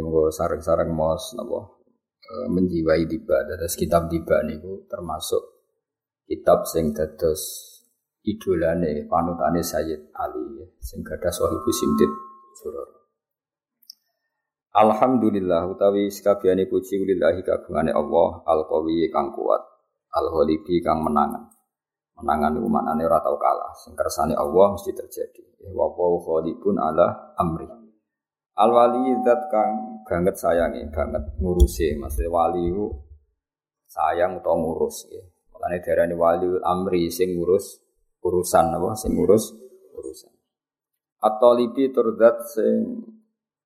Ya monggo sareng-sareng mos napa e, menjiwai tiba dados kitab tiba niku termasuk kitab sing dados idolane panutane Sayyid Ali sing gadah sahibu simtid surah Alhamdulillah utawi sekabehane puji lillahi kagungane Allah al-qawi kang kuat al-ghalibi kang menangan. Menangan maknane ora tau kalah. Sing kersane Allah mesti terjadi. Wa wa ala amri. Al wali zat kang banget sayangi, banget ngurusi. Maksudnya wali itu sayang atau ngurus ya. Makanya darani wali amri sing ngurus urusan apa sing ngurus urusan. At-talibi turdat sing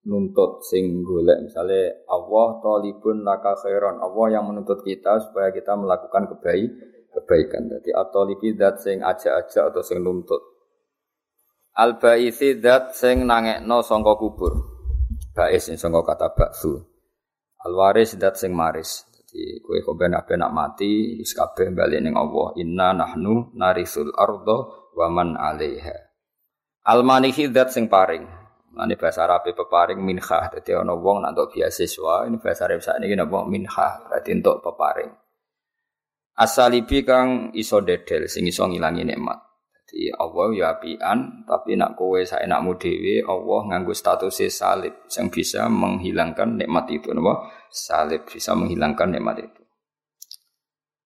nuntut sing golek misalnya Allah talibun laka khairan Allah yang menuntut kita supaya kita melakukan kebaik kebaikan jadi atau libi dat sing aja-aja atau sing nuntut al baisi dat sing nangekno sangka kubur bais sing sangka kata baksu al waris dat sing maris. Jadi kue kau benak benak mati wis kabeh bali ning Allah. Inna nahnu narisul ardo waman alaiha. Al manihi dat sing paring. Ini bahasa Arab peparing minha. Jadi ono wong nak untuk beasiswa, ini bahasa Arab saat ini napa? Minha, berarti untuk peparing. Asalibi kang iso dedel, sing iso ngilangi nikmat. Jadi Allah ya apian, tapi nak kowe saya nakmu dewi, Allah nganggu status salib, yang bisa menghilangkan nikmat itu, napa? Salib bisa menghilangkan nikmat itu.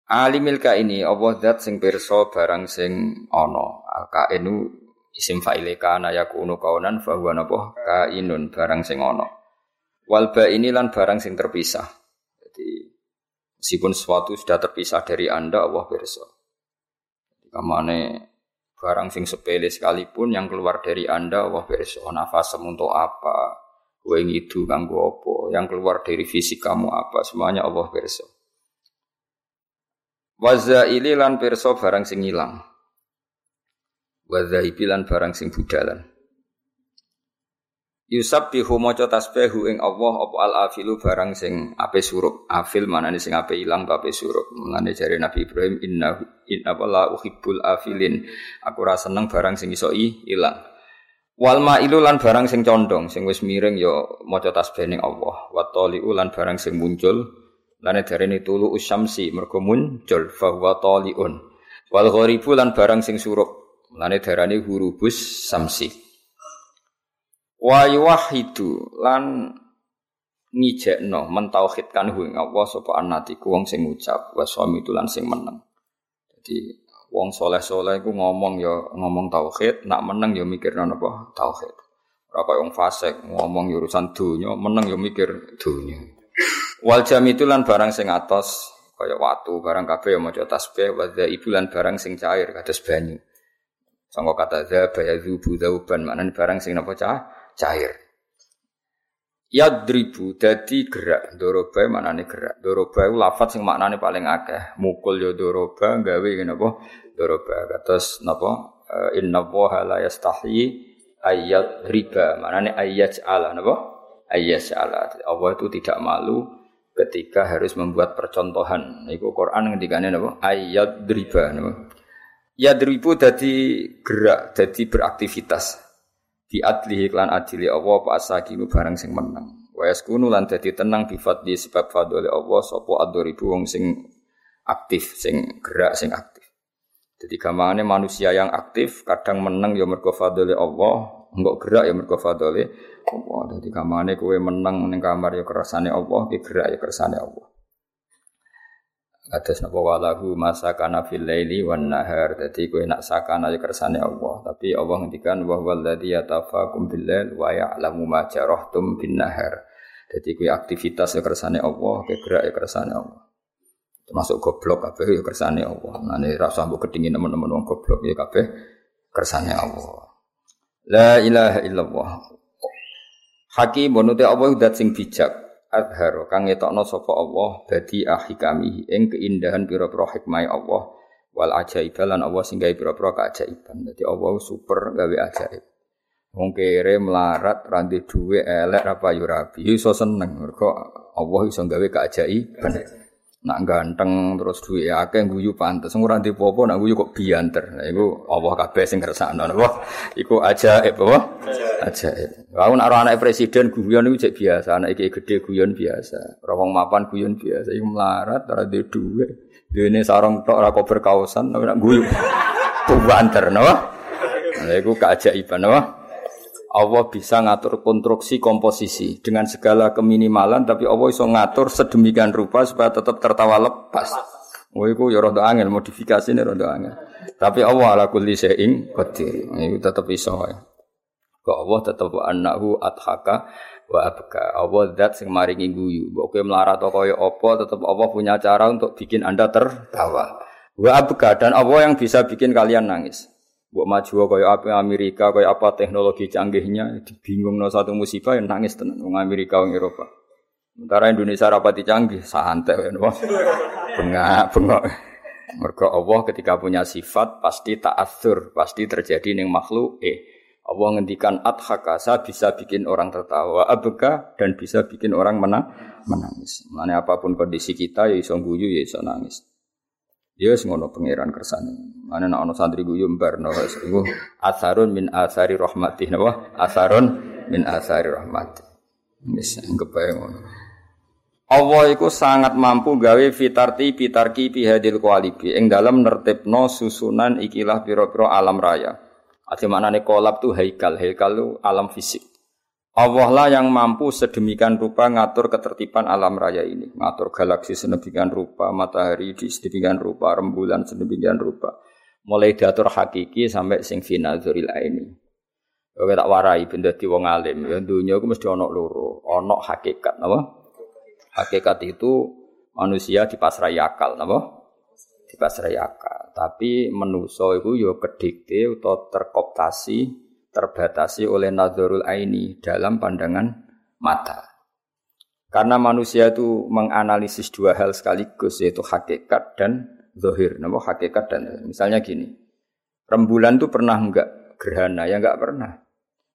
Alimil ini Allah zat sing pirsa barang sing ana. Kainu isim fa'ile kana yakunu kaunan fa huwa napa kainun barang sing ana wal ini lan barang sing terpisah jadi meskipun sesuatu sudah terpisah dari Anda Allah pirsa kamane barang sing sepele sekalipun yang keluar dari Anda Allah pirsa nafas untuk apa? Kowe ngidu kanggo apa? Yang keluar dari fisik kamu apa? Semuanya Allah pirsa Wazaili lan pirsa barang sing ilang. Wa lan barang sing budalan Yusab bihu maca tasbihu ing Allah apa al afilu barang sing ape surup? Afil manane sing ape ilang ape surup? Menane jare Nabi Ibrahim inna inna la uhibbul afilin. Aku ora seneng barang sing iso ilang. Wal mailu lan barang sing condong sing wis miring ya maca tasbih ning Allah. Wa barang sing muncul lane darene tulu usyamsi mergo muncul fa huwa taliun wal gharibu lan barang sing surup Mulane darani hurubus samsi. Wa yuwahidu lan ngijekno mentauhidkan hu Allah sapa anatiku wong sing ngucap wa suami lan sing meneng. Jadi wong soleh-soleh iku ngomong ya ngomong tauhid, nak meneng ya mikir napa tauhid. Ora kaya wong fasik ngomong ya urusan donya, meneng ya mikir donya. Wal jam itu lan barang sing atos kaya watu barang kabeh ya maca tasbih wa ibu lan barang sing cair kados banyu. Sangka kata zaba ya zubu zauban maknane barang sing napa cah cair. Yadribu dadi gerak doroba maknane gerak. Doroba iku lafat sing maknane paling akeh. Mukul ya doroba gawe ngene apa? Doroba kados napa eh, inna waha la yastahi ayat riba maknane ayat ala napa? Ayat ala. Allah itu tidak malu ketika harus membuat percontohan. Iku Quran ngendikane napa? Ayat riba napa? Ya deribu dadi gerak, dadi beraktivitas. Di adlihi klan adili Allah apa asakinu barang sing menang. Wa yaskunu lan dadi tenang di sebab fadli Allah sapa adribu wong sing aktif, sing gerak, sing aktif. Jadi gamane manusia yang aktif kadang menang ya mergo fadli Allah, enggak gerak ya mergo fadli Allah. Jadi gamane kowe menang ning kamar ya kersane Allah, ki gerak ya kersane Allah. Kados napa walahu masakana fil laili wan nahar. Dadi kowe nak sakana ya kersane Allah. Tapi Allah ngendikan wa walladzi yatafakum bil lail wa ya'lamu ma jarahtum bin nahar. Dadi kowe aktivitas ya kersane Allah, kowe gerak ya kersane Allah. Termasuk goblok kabeh ya kersane Allah. Nah ini rasa mbok kedingin teman-teman wong goblok ya kabeh kersane Allah. La ilaha illallah. Hakim bonute Allah dat sing bijak adharo kang ngetokno sapa Allah dadi ahikami ing keindahan pira-pira hikmah Allah wal ajaib lan Allah sing gawe pira-pira keajaiban. Dadi Allah super gawe ajaib. Wong kere melarat randi duwe elek apa yo rabi iso seneng mergo Allah iso gawe keajaiban. Nak ganteng terus duwe akeh guyu pantes. Ora ndek apa nak guyu kok bianter nah iku Allah kabeh sing kersakno napa iku ajaib apa? Ajaib. Aku nak anak presiden guyon iku cek biasa. Anak iki gede guyon biasa. Ora wong mapan guyon biasa. Iku melarat ora duwe duwe dene sarung tok ora kober kaosan nak guyu. Banter napa? Nah iku keajaiban napa Allah bisa ngatur konstruksi komposisi dengan segala keminimalan tapi Allah bisa ngatur sedemikian rupa supaya tetap tertawa lepas. Oh iku ya rada angel modifikasi ini rada angel. Tapi Allah ala kulli syai'in qadir. Iku tetap iso ya. Kok Allah tetap annahu adhaka wa abka. Allah zat sing maringi guyu. Mbok kowe melarat kaya apa tetap Allah punya cara untuk bikin Anda tertawa. Wa abka dan Allah yang bisa bikin kalian nangis. Buat maju kaya apa Amerika, kaya apa teknologi canggihnya, bingung no satu musibah yang nangis tenan wong Amerika wong Eropa. Sementara Indonesia rapati canggih, santai ya Bengak, bengok. Mergo Allah ketika punya sifat pasti ta'athur, pasti terjadi ning makhluk eh. Allah ngendikan adhaka, bisa bikin orang tertawa, abeka dan bisa bikin orang menang, menangis. Mana apa pun kondisi kita ya iso guyu ya iso nangis. Ya wis ngono pangeran kersane. Mana nak ono santri guyu mbarno wis iku asarun min asari rahmati napa? Asarun min asari rahmati. Wis anggap ae ngono. Allah iku sangat mampu gawe fitarti pitarki pihadil kualibi ing dalam nertibno susunan ikilah piro-piro alam raya. Ati maknane kolab tuh haikal, haikal tuh alam fisik. Allah lah yang mampu sedemikian rupa ngatur ketertiban alam raya ini, ngatur galaksi sedemikian rupa, matahari di sedemikian rupa, rembulan sedemikian rupa. Mulai diatur hakiki sampai sing finazuril ini. Oke tak warai benda di wong alim, ya dunia aku mesti ono loro, ono hakikat, apa? Hakikat itu manusia dipasrai akal, apa? Dipasrai akal. Tapi menuso itu yo kedikte atau terkoptasi terbatasi oleh nazarul aini dalam pandangan mata. Karena manusia itu menganalisis dua hal sekaligus yaitu hakikat dan zohir. Nama hakikat dan misalnya gini, rembulan itu pernah enggak gerhana? Ya enggak pernah.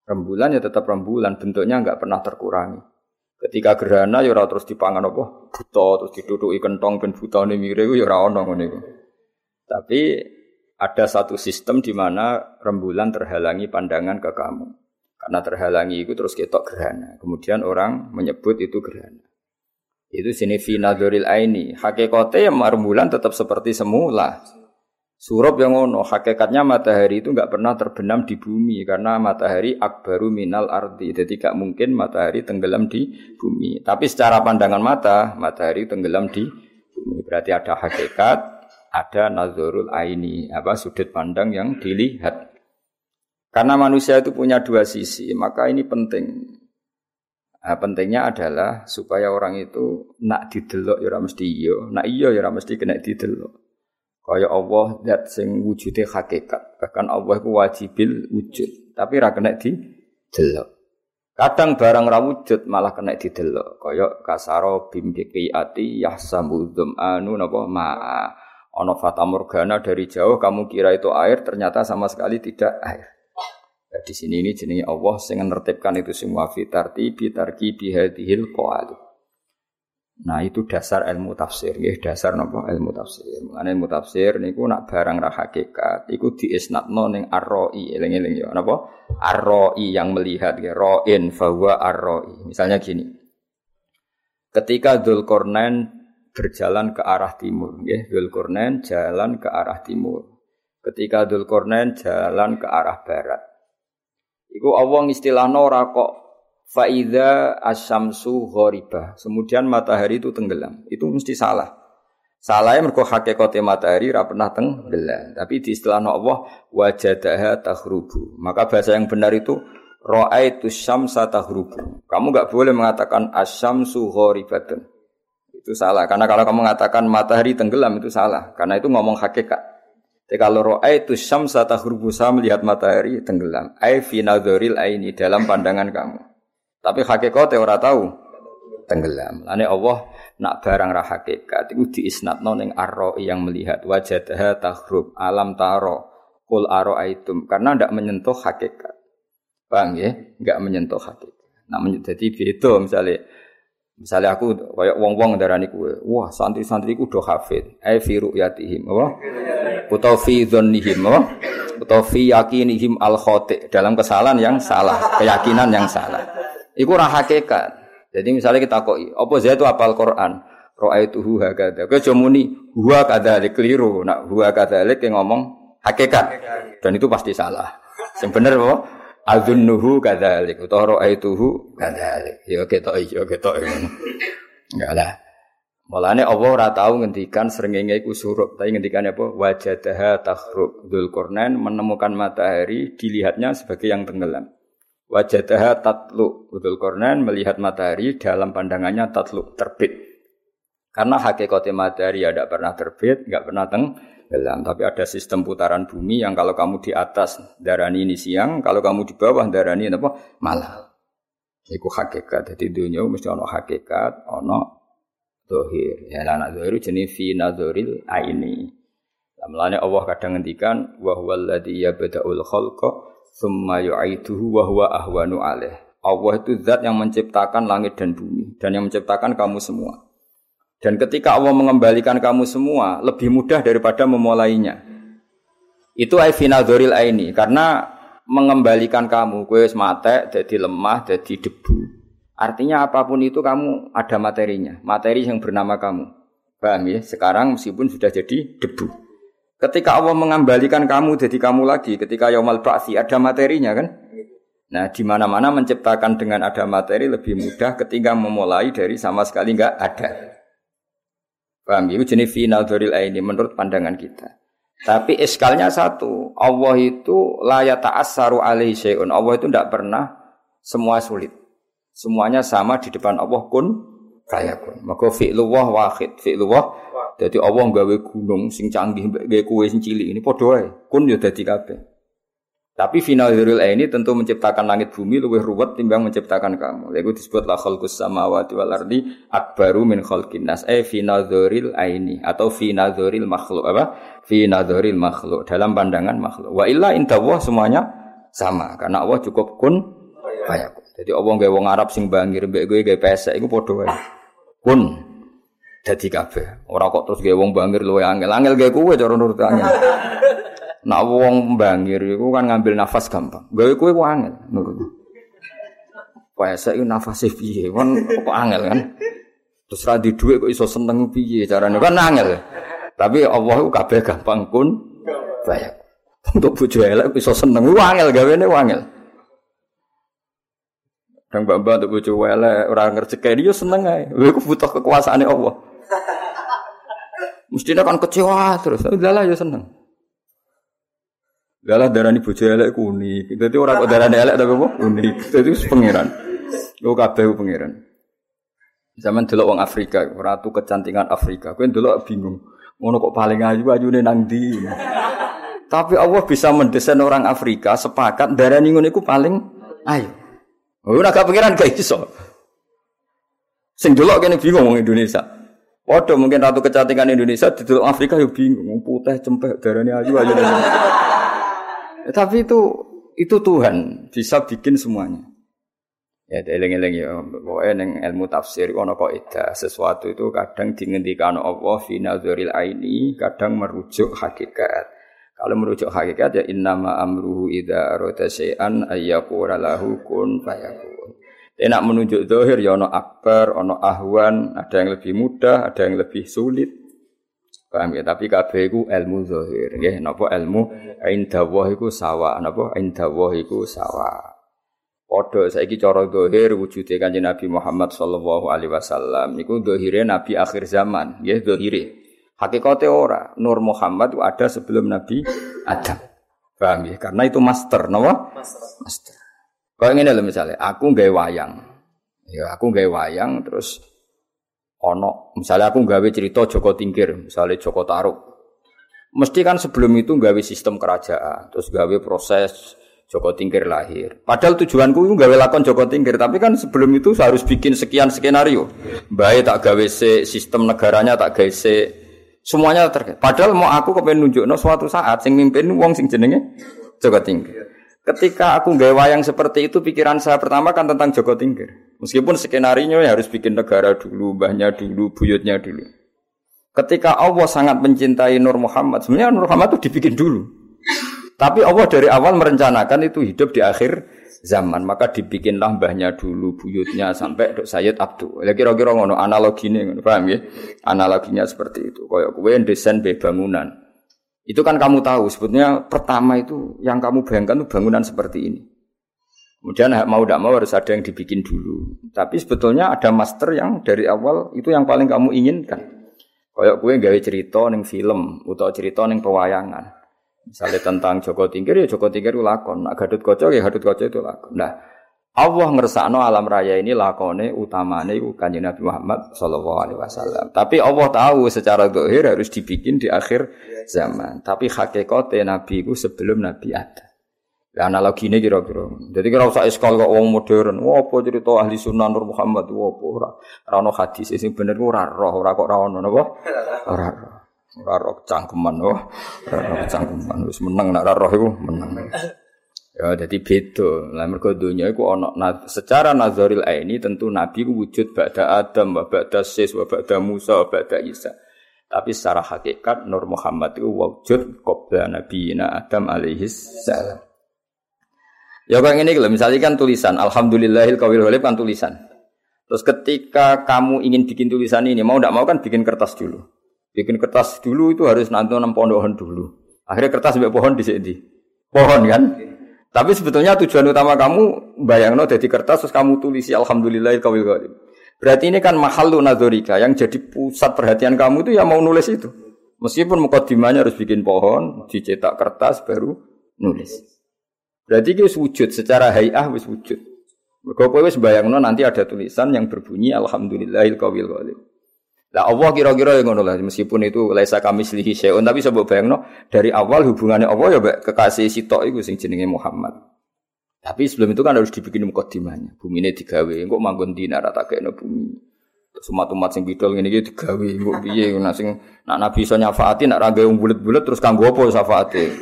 Rembulan ya tetap rembulan, bentuknya enggak pernah terkurangi. Ketika gerhana ya ora terus dipangan apa? Buta terus diduduki kentong ben butane mire ya ora ono ngene Tapi ada satu sistem di mana rembulan terhalangi pandangan ke kamu. Karena terhalangi itu terus ketok gerhana. Kemudian orang menyebut itu gerhana. Itu sini finadoril aini. Hakikatnya yang rembulan tetap seperti semula. Surup yang ngono, hakikatnya matahari itu nggak pernah terbenam di bumi karena matahari akbaru minal ardi. Jadi tidak mungkin matahari tenggelam di bumi. Tapi secara pandangan mata, matahari tenggelam di bumi. Berarti ada hakikat, ada nazarul aini, apa sudut pandang yang dilihat. Karena manusia itu punya dua sisi, maka ini penting. Nah, pentingnya adalah supaya orang itu nak didelok ya mesti iya, nak iya ya mesti kena didelok. Kaya Allah zat sing wujude hakikat. Bahkan Allah itu wajibil wujud, tapi ra kena didelok. Kadang barang ra wujud malah kena didelok. Kaya kasaro bimbiki ati yahsamu anu napa ma'a. Ono fata morgana dari jauh kamu kira itu air ternyata sama sekali tidak air. Nah, di sini ini jenis Allah sing nertibkan itu semua fitarti bitarki bihadihil qawali. Nah itu dasar ilmu tafsir, ya dasar nopo ilmu tafsir. Mengenai ilmu tafsir niku nak barang ra hakikat, iku diisnatno ning arroi, eling-eling ya napa? Arroi yang melihat ya, roin bahwa arroi. Misalnya gini. Ketika Dzulkarnain berjalan ke arah timur. Ya, Dzulkarnain jalan ke arah timur. Ketika Dzulkarnain jalan ke arah barat. Iku Allah istilahno ora kok faida asyamsu ghoriba. Kemudian matahari itu tenggelam. Itu mesti salah. Salahnya mergo hakikate matahari ora pernah tenggelam. Tapi di istilah Allah wajadaha tahrubu. Maka bahasa yang benar itu Ra'aitu syamsa tahrubu. Kamu enggak boleh mengatakan asyamsu ghoribatun. Itu salah. Karena kalau kamu mengatakan matahari tenggelam itu salah. Karena itu ngomong hakikat. Jadi kalau roa itu syamsa tahrubusa melihat matahari tenggelam. Ai fi aini dalam pandangan kamu. Tapi hakikat ora tahu tenggelam. Lane Allah nak barang ra hakikat itu diisnatno ning arro yang melihat wajadaha tahrub alam taro kul aro aitum karena ndak menyentuh hakikat. Bang ya? Enggak menyentuh hakikat. Nah, jadi beda misalnya Misalnya aku kayak wong-wong darani kue, wah santri-santriku do hafid, eh fi ru'yatihim, apa? Utawa fi dzannihim, apa? Utawa fi yakinihim al khoti dalam kesalahan yang salah, keyakinan yang salah. Iku ora hakikat. Jadi misalnya kita kok, apa saya itu apal Quran? Ra'aituhu hakada. Kowe aja muni huwa kadzalik keliru. Nak huwa kadzalik yang ngomong hakikat. Dan itu pasti salah. Sing apa? Adzunnuhu kadzalik utawa ra'aituhu kadzalik. Ya ketok ya ketok. Enggak lah. Mulane Allah ora tau ngendikan srengenge iku surup, tapi ngendikane apa? Wajadaha takhrub. Dzulqarnain menemukan matahari dilihatnya sebagai yang tenggelam. Wajadaha tatlu. Dzulqarnain melihat matahari dalam pandangannya tatlu terbit. Karena hakikatnya matahari ya tidak pernah terbit, nggak pernah tenggelam. Tapi ada sistem putaran bumi yang kalau kamu di atas darani ini siang, kalau kamu di bawah darani apa malam. Iku hakikat. Jadi dunia mesti ono hakikat, ono dohir. Ya anak dohir jenis fi nazoril aini. Lamlane Allah kadang ngendikan wa huwa alladzi yabda'ul khalqa tsumma yu'iduhu wa huwa ahwanu alaih. Allah itu zat yang menciptakan langit dan bumi dan yang menciptakan kamu semua. Dan ketika Allah mengembalikan kamu semua, lebih mudah daripada memulainya. Itu aifinadoril ini, karena mengembalikan kamu, kue mate, jadi lemah, jadi debu. Artinya apa pun itu kamu ada materinya, materi yang bernama kamu. Paham ya? Sekarang meskipun sudah jadi debu. Ketika Allah mengembalikan kamu jadi kamu lagi, ketika Yaumal Ba'thi ada materinya kan? Nah, di mana-mana menciptakan dengan ada materi lebih mudah ketika memulai dari sama sekali nggak ada. Paham? Itu jenis final doril ini menurut pandangan kita. Tapi iskalnya satu, Allah itu layak ta'assaru alaihi syai'un. Allah itu tidak pernah semua sulit. Semuanya sama di depan Allah kun fayakun. Maka fi'luwah wahid, fi'luwah jadi Allah gawe gunung sing canggih gawe kue sing cilik ini padha Kun ya dadi kabeh. Tapi final dzurul ini tentu menciptakan langit bumi lebih ruwet timbang menciptakan kamu. Lalu disebut la khalqus samawati wal ardi akbaru min khalqin nas. Eh final dzuril ini atau final dzuril makhluk apa? Final dzuril makhluk dalam pandangan makhluk. Wa illa intawah semuanya sama karena Allah cukup kun fayakun. Jadi Allah gawe wong Arab sing bangir mbek gue gawe pesek iku padha wae. Kun dadi kabeh. Ora kok terus gawe wong bangir luwe angel. Angel gawe kowe cara nurut. Nak wong bangir iku kan ngambil nafas gampang. Gawe kowe ku angel nurut. Puasa iku nafase piye? Kan kok angel kan. Terus ra dhuwit kok iso seneng piye carane? Kan angel. Tapi Allah ku kabeh gampang kun bayar. Untuk bojo elek iso seneng ku angel gawene angel. Kang mbak untuk bojo elek ora ngerjekeni yo seneng ae. Kowe ku butuh kekuasaane Allah. Mestinya kan kecewa terus. Udah lah yo seneng. Galah darani bojo elek ku unik. Dadi ora kok darani elek tapi apa? Unik. Dadi wis pangeran. Yo kabeh pangeran. Zaman delok wong Afrika, ratu kecantikan Afrika. Kowe delok bingung. Ngono kok paling ayu ayune nang ndi? Tapi Allah bisa mendesain orang Afrika sepakat darani ngono iku paling ayu. Ora gak pangeran gak iso. Sing delok kene bingung wong Indonesia. Waduh mungkin ratu kecantikan Indonesia di Afrika yo bingung, putih cempek darani ayu ayu. Tapi itu itu Tuhan bisa bikin semuanya. Ya, eling-eling ya, pokoknya neng ilmu tafsir ono kok ida sesuatu itu kadang dingendikan Allah fi nazaril aini, kadang merujuk hakikat. Kalau merujuk hakikat ya innama amruhu idza arada syai'an ayyaqula lahu kun fayakun. Enak menunjuk zahir ya ono akbar, ono ahwan, ada yang lebih mudah, ada yang lebih sulit. Paham ya? Tapi kabeh iku ilmu zahir, nggih. Napa ilmu indawah iku sawa, napa indawah iku sawa. Padha saiki cara zahir wujude Kanjeng Nabi Muhammad sallallahu alaihi wasallam niku zahire nabi akhir zaman, nggih zahire. Hakikate ora, Nur Muhammad itu ada sebelum Nabi Adam. Paham ya? Karena itu master, napa? Master. Master. Kayak ngene lho misalnya, aku gawe wayang. Ya, aku gawe wayang terus ono. Misalnya aku nggawe cerita Joko Tingkir misalnya Joko Taruk. Mesti kan sebelum itu nggawe sistem kerajaan terus nggawe proses Joko Tingkir lahir. Padahal tujuanku itu nggawe lakon Joko Tingkir tapi kan sebelum itu harus bikin sekian skenario. Baik tak gawe se sistem negaranya tak gawe se semuanya terkait padahal mau aku kepengen nunjukno suatu saat sing mimpin wong sing jenenge Joko Tingkir. Ketika aku gawe wayang seperti itu, pikiran saya pertama kan tentang Joko Tingkir. Meskipun skenario ya harus bikin negara dulu, mbahnya dulu, buyutnya dulu. Ketika Allah sangat mencintai Nur Muhammad, sebenarnya Nur Muhammad itu dibikin dulu. Tapi Allah dari awal merencanakan itu hidup di akhir zaman, maka dibikinlah mbahnya dulu, buyutnya sampai Dok Sayyid Abdul. Ya kira-kira ngono analoginya, paham ya? Analoginya seperti itu. Kayak kue desain be bangunan. Itu kan kamu tahu sebetulnya pertama itu yang kamu bayangkan itu bangunan seperti ini. Kemudian mau tidak mau harus ada yang dibikin dulu. Tapi sebetulnya ada master yang dari awal itu yang paling kamu inginkan. Kayak gue gawe cerita neng film atau cerita neng pewayangan. Misalnya tentang Joko Tingkir ya Joko Tingkir itu lakon. Nah, Gadut Koco ya Gadut Koco itu lakon. Nah, Allah ngersakno alam raya ini lakone utamane iku Kanjeng Nabi Muhammad sallallahu alaihi wasallam. Tapi Allah tahu secara zahir harus dibikin di akhir zaman. Tapi hakikatnya Nabi itu sebelum Nabi ada. Ya analogi ini kira-kira. Jadi kira usah iskal kok wong modern. Wah apa cerita ahli sunnah Nur Muhammad wah apa ora ora hadis sing bener ora roh ora kok ora ono napa? Ora roh. Ora roh cangkeman wah. Ora roh cangkeman wis meneng nek ora roh iku meneng. Ya jadi beda. Lah mergo donya iku ana secara nazaril aini tentu nabi ku wujud ba'da Adam, wa ba'da Sis, wa ba'da Musa, wa ba'da Isa. Tapi secara hakikat Nur Muhammad itu wujud qabla nabiyina Adam alaihi salam. Ya kayak ini kalau misalnya kan tulisan Alhamdulillahil kawil walib kan tulisan. Terus ketika kamu ingin bikin tulisan ini mau tidak mau kan bikin kertas dulu. Bikin kertas dulu itu harus nanti enam pondohan dulu. Akhirnya kertas sampai pohon di sini. Pohon kan? Tapi sebetulnya tujuan utama kamu bayang no jadi kertas terus kamu tulisi Alhamdulillahil kawil walib. Berarti ini kan mahalu nazorika yang jadi pusat perhatian kamu itu yang mau nulis itu. Meskipun mukadimahnya harus bikin pohon, dicetak kertas baru nulis. Berarti itu wujud secara hayah wis wujud. Mergo kowe wis bayangno nanti ada tulisan yang berbunyi alhamdulillahil qawil qalim. Lah Allah kira-kira yang ngono lah meskipun itu laisa kami selihi syai'un tapi sebab bayangno dari awal hubungannya Allah ya kekasih sitok iku sing jenenge Muhammad. Tapi sebelum itu kan harus dibikin mukadimahnya. Bumi ini digawe, kok manggon dina rata kena bumi. Umat-umat sing bidol ngene iki digawe mbok piye nak sing nak nabi iso nyafaati nak ra gawe bulet-bulet terus kanggo apa?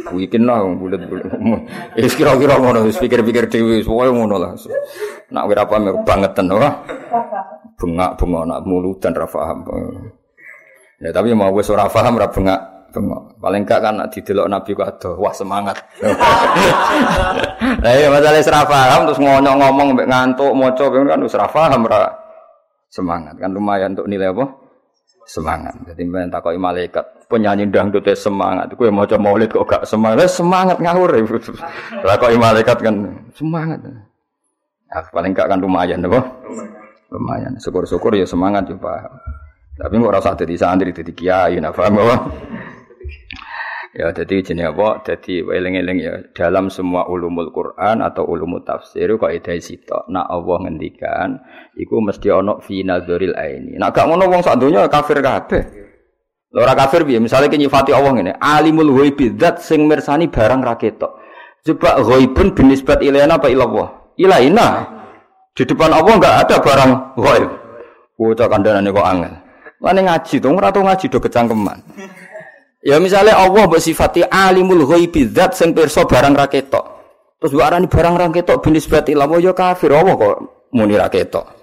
Bikin lah bulet-bulet. Wis kira-kira ngono wis pikir-pikir dhewe wis pokoke ngono lah. Nak wira apa bangetan wah. Bengak-bengok nak muludan ra paham. Ya tapi mau wis ora paham ra bengak bengok. Paling gak kan didelok nabi adoh wah semangat. Lah ya masalah paham terus ngonyong ngomong mbek ngantuk maca kan wis ra semangat. Kan lumayan untuk nilai apa? Semangat. Jadi main takoi malaikat. Penyanyi dangdut semangat. Yang mau maulid kok gak semangat. Semangat ngawur takoi malaikat kan semangat. Nah, paling gak kan lumayan apa? Lumayan. Syukur-syukur ya semangat juga tapi nggak rasa jadi santri jadi kiai paham apa Ya, jadi jenis apa? Jadi eling-eling ya dalam semua ulumul Quran atau ulumul tafsir kok ida sitok. Nak Allah ngendikan, iku mesti ono fi nadzuril aini. Nak gak ngono wong sak donya kafir kabeh. Ora kafir piye? Misale ki nyifati Allah ngene, alimul ghaibi zat sing mirsani barang ra ketok. Coba ghaibun binisbat ilaina apa ilallah? Ilaina. Di depan Allah enggak ada barang ghaib. Bocah kandhanane kok angel. Lane ngaji to, ora tau ngaji do kecangkeman. Ya misalnya Allah mbok sifati alimul ghaibi zat sing pirsa barang ra ketok. Terus mbok arani barang ra ketok binis bati lawa ya kafir Allah kok muni ra ketok.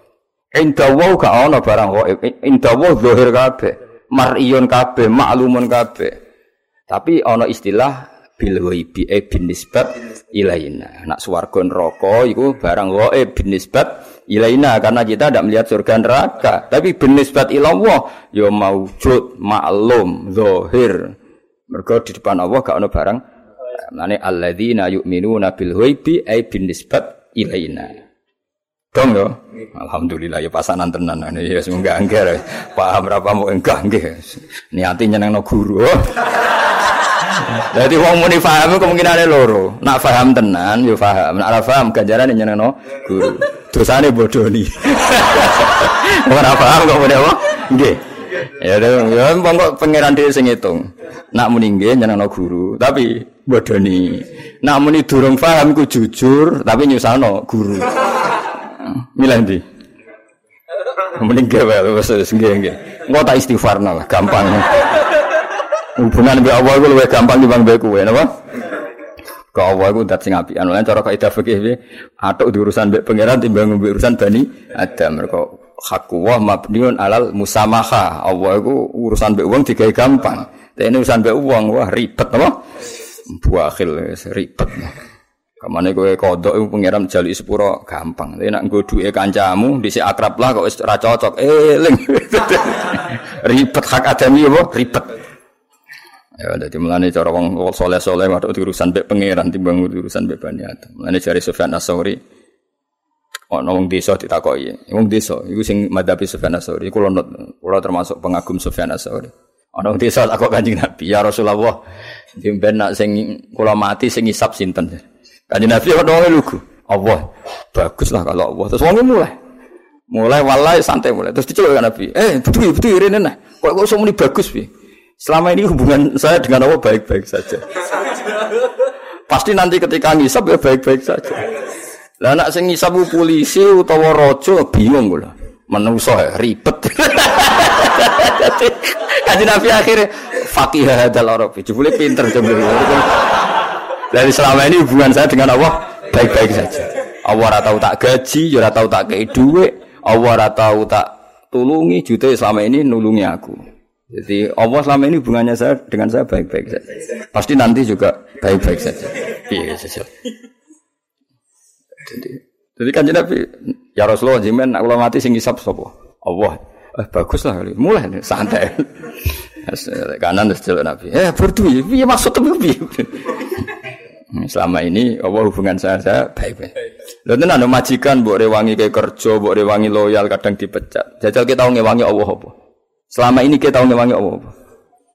Inda wa gak ana barang ghaib. Inda wa zahir kabeh. Mar'iyun kabeh, maklumun kabeh. Tapi ana istilah bil ghaibi e bin ilaina. Nak swarga neraka iku barang ghaib bin nisbat ilaina karena kita tidak melihat surga neraka tapi benisbat ilallah ya maujud maklum zahir mereka di depan Allah gak ada barang Mane alladzina yu'minuna bil ghaibi ay binisbat ilaina. Dong yo. Alhamdulillah ya pasanan tenan ya semoga angger. Paham berapa mau enggak nggih. Niati nyenengno guru. Jadi wong muni paham kemungkinane loro. Nak paham tenan yo paham. Nak ora paham ganjarane nyenengno guru. Dosane bodoni. Ora paham kok muni apa? Nggih. Ya ya kok pangeran dhewe sing ngitung. Nak muni nggih nyenengno guru, tapi bodoni. Nak muni durung paham ku jujur, tapi nyusalno guru. Milih ndi? Mending gawe wis nggih nggih. Engko tak istighfarno lah, gampang. Hubungan mbek Allah iku luwih gampang dibanding mbek kowe, napa? Kau Allah iku dat sing apian. Lan cara kaidah fikih piye? Atuk urusan mbek pangeran timbang mbek urusan Bani Adam. Mereka hak wa mabniun alal musamaha. Allah iku urusan mbek wong digawe gampang. Tapi ini urusan mbek wong wah ribet apa? Buakhil ribet. Kamane kowe kodok iku pangeran jaluk sepuro gampang. Tapi nak nggo duwe kancamu dhisik akrab lah kok wis ora cocok. Eling. ribet hak adami apa? Ribet. Ya dadi mulane cara wong soleh-soleh waktu urusan mbek pangeran timbang urusan mbek Bani Adam. Jare Sufyan As-Sauri ana wong desa ditakoki. Wong desa iku sing madhabi Sufyan As-Sauri. Kula kula termasuk pengagum Sufyan As-Sauri. Ana wong desa takok Kanjeng Nabi, "Ya Rasulullah, dimben nak sing kula mati sing ngisap sinten?" Kanjeng Nabi kok wong lugu. Allah. Bagus lah kalau Allah. Terus wong mulai. Mulai walai santai mulai. Terus diceluk Nabi. Eh, betul betul rene nah. Kok kok semuni bagus piye? Selama ini hubungan saya dengan Allah baik-baik saja. Pasti nanti ketika ngisap ya baik-baik saja. Lah anak sing ngisap polisi utawa raja bingung kula. Menungso ya ribet. Kaji Nabi akhirnya fakih hadal Arabi. Jebule pinter jebule. Dari selama ini hubungan saya dengan Allah baik-baik saja. Allah ora tahu tak gaji, ya ora tahu tak kei duit, Allah ora tahu tak tulungi juta selama ini nulungi aku. Jadi Allah selama ini hubungannya saya dengan saya baik-baik saja. Pasti nanti juga baik-baik saja. Iya saja. Jadi, jadi kan Nabi, ya Rasulullah jimen aku mati sing isap sopo. Allah. Eh bagus lah kali. Mulai nih, santai. Kanan terus jalan Nabi. Eh berdua, iya maksud tuh Hmm, selama ini Allah hubungan saya saya baik-baik. Lalu tenan majikan buat rewangi kayak kerja, buat rewangi loyal kadang dipecat. Jajal kita ngewangi Allah apa? Selama ini kita tahu ngewangi apa?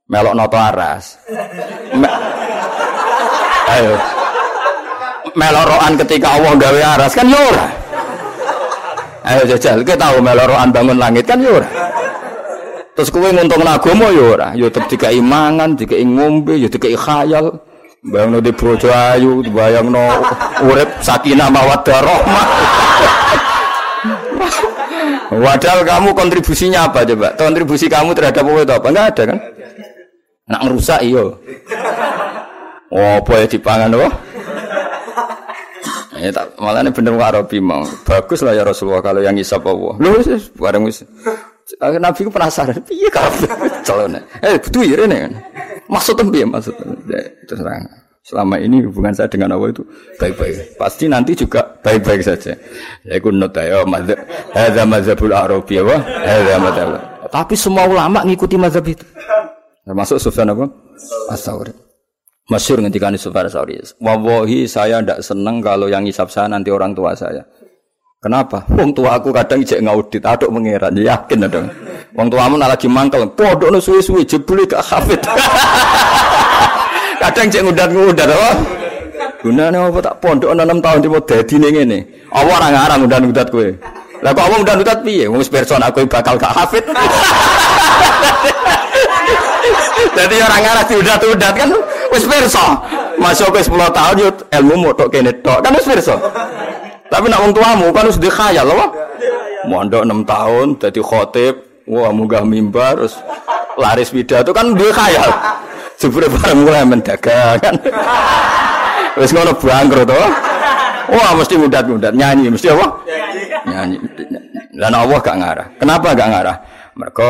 Melok noto aras. Me Ayo. Meloroan ketika Allah gawe aras kan yora. Ya Ayo jajal, kita tahu meloroan bangun langit kan yora. Ya Terus kue nguntung agama yora. Ya, ya tetep dikai mangan, dikai ngombe, ya dikai khayal. Bayang no di bojo ayu, bayang no urip sakinah mawaddah. Padahal kamu kontribusinya apa coba? Kontribusi kamu terhadap apa itu apa? Enggak ada kan? Nak merusak iyo. Oh, apa ya dipangan oh? Ya tak malah ini bener Arabi mau. Bagus lah ya Rasulullah kalau yang isap Allah. Lu bareng wis. Nabi ku penasaran, piye kabeh calone. Eh, betul ya ini kan. Maksudnya piye maksudnya? Ya, terang. Selama ini hubungan saya dengan Allah itu baik-baik. Pasti nanti juga baik-baik saja. Ya ikut not ya mazhab. Hadza mazhabul Arabi wa hadza mazhab. Tapi semua ulama ngikuti mazhab itu. Termasuk Sufyan apa? As-Sauri. Masyur ngendikane Sufyan As-Sauri. Wallahi saya tidak senang kalau yang hisap saya nanti orang tua saya. Kenapa? Wong tua aku kadang ijek ngaudit, aduk mengeran, yakin dong. Wong tuamu lagi mangkel, podokno suwe-suwe jebule gak hafid. Kadang cek ngudat-ngudat apa? Gunane apa tak pondok 6 tahun tiba dadi ning ngene. Apa ora ngarang ngudat-ngudat kowe? Lah kok apa ngudat-ngudat piye? Wong person aku bakal gak hafid. Jadi orang ngarang diudat-udat kan wis pirsa. Masuk ke 10 tahun yo ilmu motok kene tok. Kan wis pirsa. Tapi nak wong tuamu kan wis dikhayal apa? Mondok 6 tahun dadi khotib, wah munggah mimbar terus laris pidato kan khayal. Jebule bareng mulai mendagang kan. Wis ngono bangkrut to. Wah mesti mudat-mudat nyanyi mesti apa? Nyanyi. Lan Allah gak ngarah. Kenapa gak ngarah? Mereka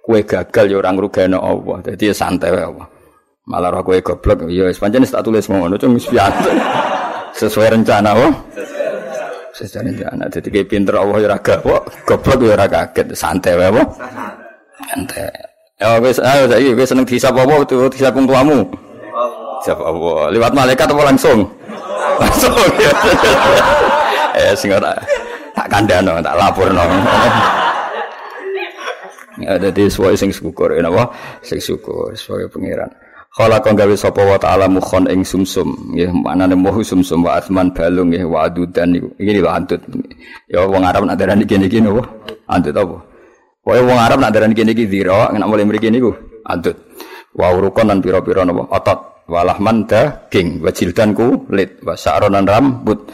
kue gagal ya orang rugano Allah. Jadi ya santai wae Allah. Malah roh kue goblok ya wis pancen tak tulis ngono cuma wis Sesuai rencana oh sesuai rencana. Jadi kayak pinter Allah ya raga, kok goblok ya raga kaget, santai wae? Santai. Ya wis ayo saiki wis seneng disapa apa tuh disapa wong tuamu. Disapa apa? Lewat malaikat apa langsung? Langsung. Eh sing ora tak kandhano, tak laporno. Ya dadi suwe sing syukur napa? Sing syukur sebagai pangeran. Khalaqa gawe sapa wa ta'ala mukhon ing sumsum nggih manane mohu sumsum wa asman balung nggih wa adudan niku iki lho antut ya wong Arab nak darani kene iki napa antut apa Kowe wong Arab nak darani kene iki zira nek mulai mriki niku antut wa urukon lan pira-pira napa otot walahman daging wa jildan kulit wa sa'ronan rambut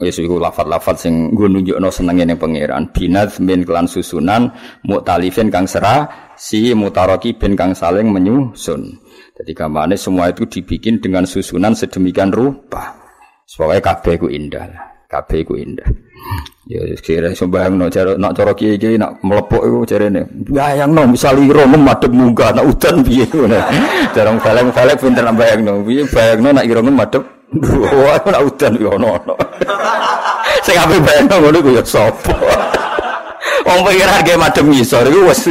Wis iku lafat-lafat sing nggo nunjukno senenge ning pangeran. Binaz min kelan susunan muktalifin kang serah si mutaraki bin kang saling menyusun. Jadi gamane semua itu dibikin dengan susunan sedemikian rupa. Supaya kabeh ku indah. Kabeh ku indah. Ya kira sembayang no cara nak cara kiai kiai nak melepok itu carane. Bayang no misal iro madep muka nak udan piye ngono. Jarang balik pinter nak bayang no. Piye bayang no nak iro madep. Wah nak udan yo ono. Sing ape bayang no ngono ku ya sapa. Wong pikir harga madem ngisor iku wis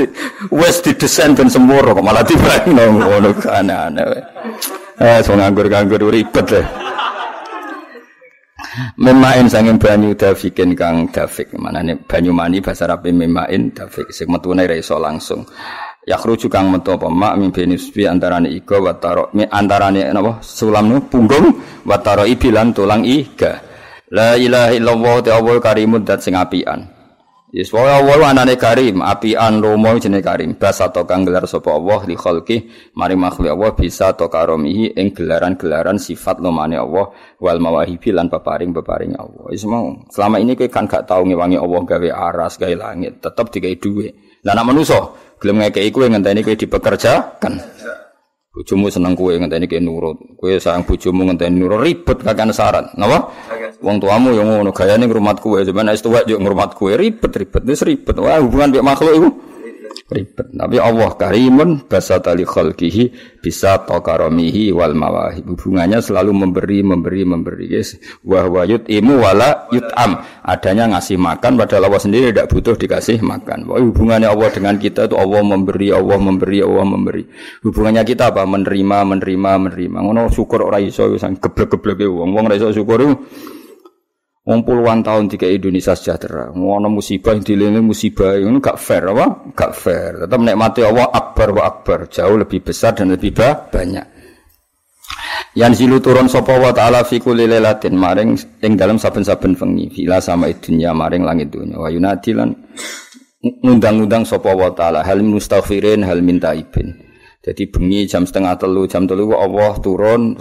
wis didesain ben semuro kok malah dibayangno ngono aneh-aneh. Eh so nganggur-nganggur ribet deh. Memain sanging banyu dafikin kang dafik manane banyu mani bahasa Arab memain dafik sing metune ra iso langsung. Yakhruju kang metu apa mak mimpin nisbi antarane iga wa taro mi antarane napa sulam punggung wa taro ibilan tulang iga. La ilaha illallah ta'ala karimud dat sing apian. Yes, wa Allah anane karim, apian romo jenenge karim. Basa to kang gelar sapa Allah li khalqi, mari makhluk Allah bisa to karomihi ing gelaran-gelaran sifat lomane Allah wal mawahibi lan peparing-peparing Allah. Wis mau, selama ini kowe kan gak tau ngewangi Allah gawe aras, gawe langit, tetep digawe dhuwit. Lah nek manusa gelem ngekeki kowe ngenteni kowe dipekerjakan. Bojomu seneng kowe ngenteni kowe nurut. Kowe sayang bojomu ngenteni nurut ribet kakek syarat. Napa? Wong tuamu yang ngono gayane ngrumat kowe, sampeyan wis tuwek yo ngrumat kowe ribet-ribet. Wis ribet. Wah, hubungan mek makhluk iku ribet. Tapi Allah karimun basata li khalqihi bisa taqaramihi wal mawahib. Hubungannya selalu memberi, memberi, memberi. Yes. Wa huwa yut'imu wala yut'am. Adanya ngasih makan padahal Allah sendiri tidak butuh dikasih makan. Wah, hubungannya Allah dengan kita itu Allah memberi, Allah memberi, Allah memberi. Hubungannya kita apa? Menerima, menerima, menerima. Ngono syukur ora iso wis geblek-gebleke wong. Wong ora iso syukur Wong puluhan tahun tiga Indonesia sejahtera. Ngono musibah yang dilini musibah ini gak fair apa? Gak fair. Tetap menikmati Allah akbar wa akbar. Jauh lebih besar dan lebih banyak. Yang zilu turun sapa wa ta'ala fi kulli maring ing dalam saben-saben wengi fila sama dunya maring langit dunya wa yunadi lan ngundang-undang sapa wa ta'ala hal mustaghfirin hal minta ibin. Jadi bengi jam setengah telu jam telu Allah turun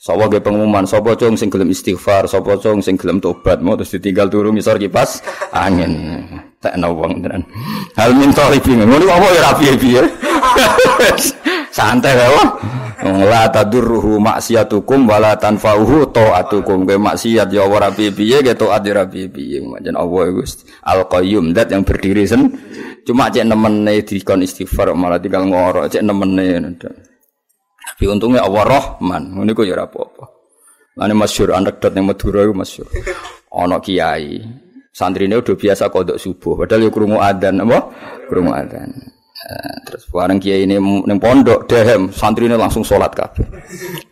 Sapa ge pengumuman sapa cung sing gelem istighfar, sapa cung sing gelem tobat, mau terus ditinggal turu misor kipas angin. Tak wong tenan. Hal min talibin. Ngono apa ya rapi piye? Santai wae. La tadurruhu maksiatukum wala tanfa'uhu taatukum. Ge maksiat ya ora piye-piye, ge taat ya piye piye. Jan Allah Al Qayyum, dat yang berdiri sen. Cuma cek nemene dikon istighfar malah tinggal ngorok cek nemene. Tapi untungnya Allah Rahman, ini kok ya apa-apa. Ini masyur, anekdot yang Madura itu masyur. Ono kiai, santri ini udah biasa kodok subuh, padahal ya kurungu adan, apa? Kurungu adan. Eh, terus bareng kiai ini neng pondok dehem, santri ini langsung sholat kabeh.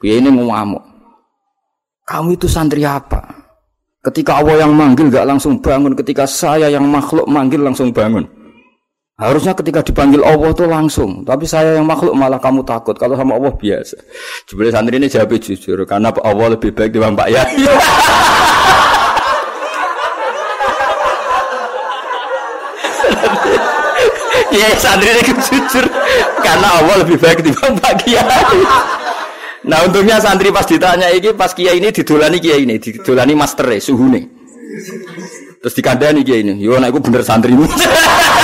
Kiai ini ngamuk. Kamu itu santri apa? Ketika Allah yang manggil gak langsung bangun, ketika saya yang makhluk manggil langsung bangun. Harusnya ketika dipanggil Allah tuh langsung, tapi saya yang makhluk malah kamu takut. Kalau sama Allah biasa. Jebule santri ini jawab jujur, karena Allah lebih baik dibanding Pak Yai. Iya santri ini jujur, karena Allah lebih baik dibanding Pak Kiai. Nah untungnya santri pas ditanya ini, pas Kiai ini didolani Kiai ini, didolani master suhu nih. Terus dikandani Kiai ini, yo nah aku bener santrimu.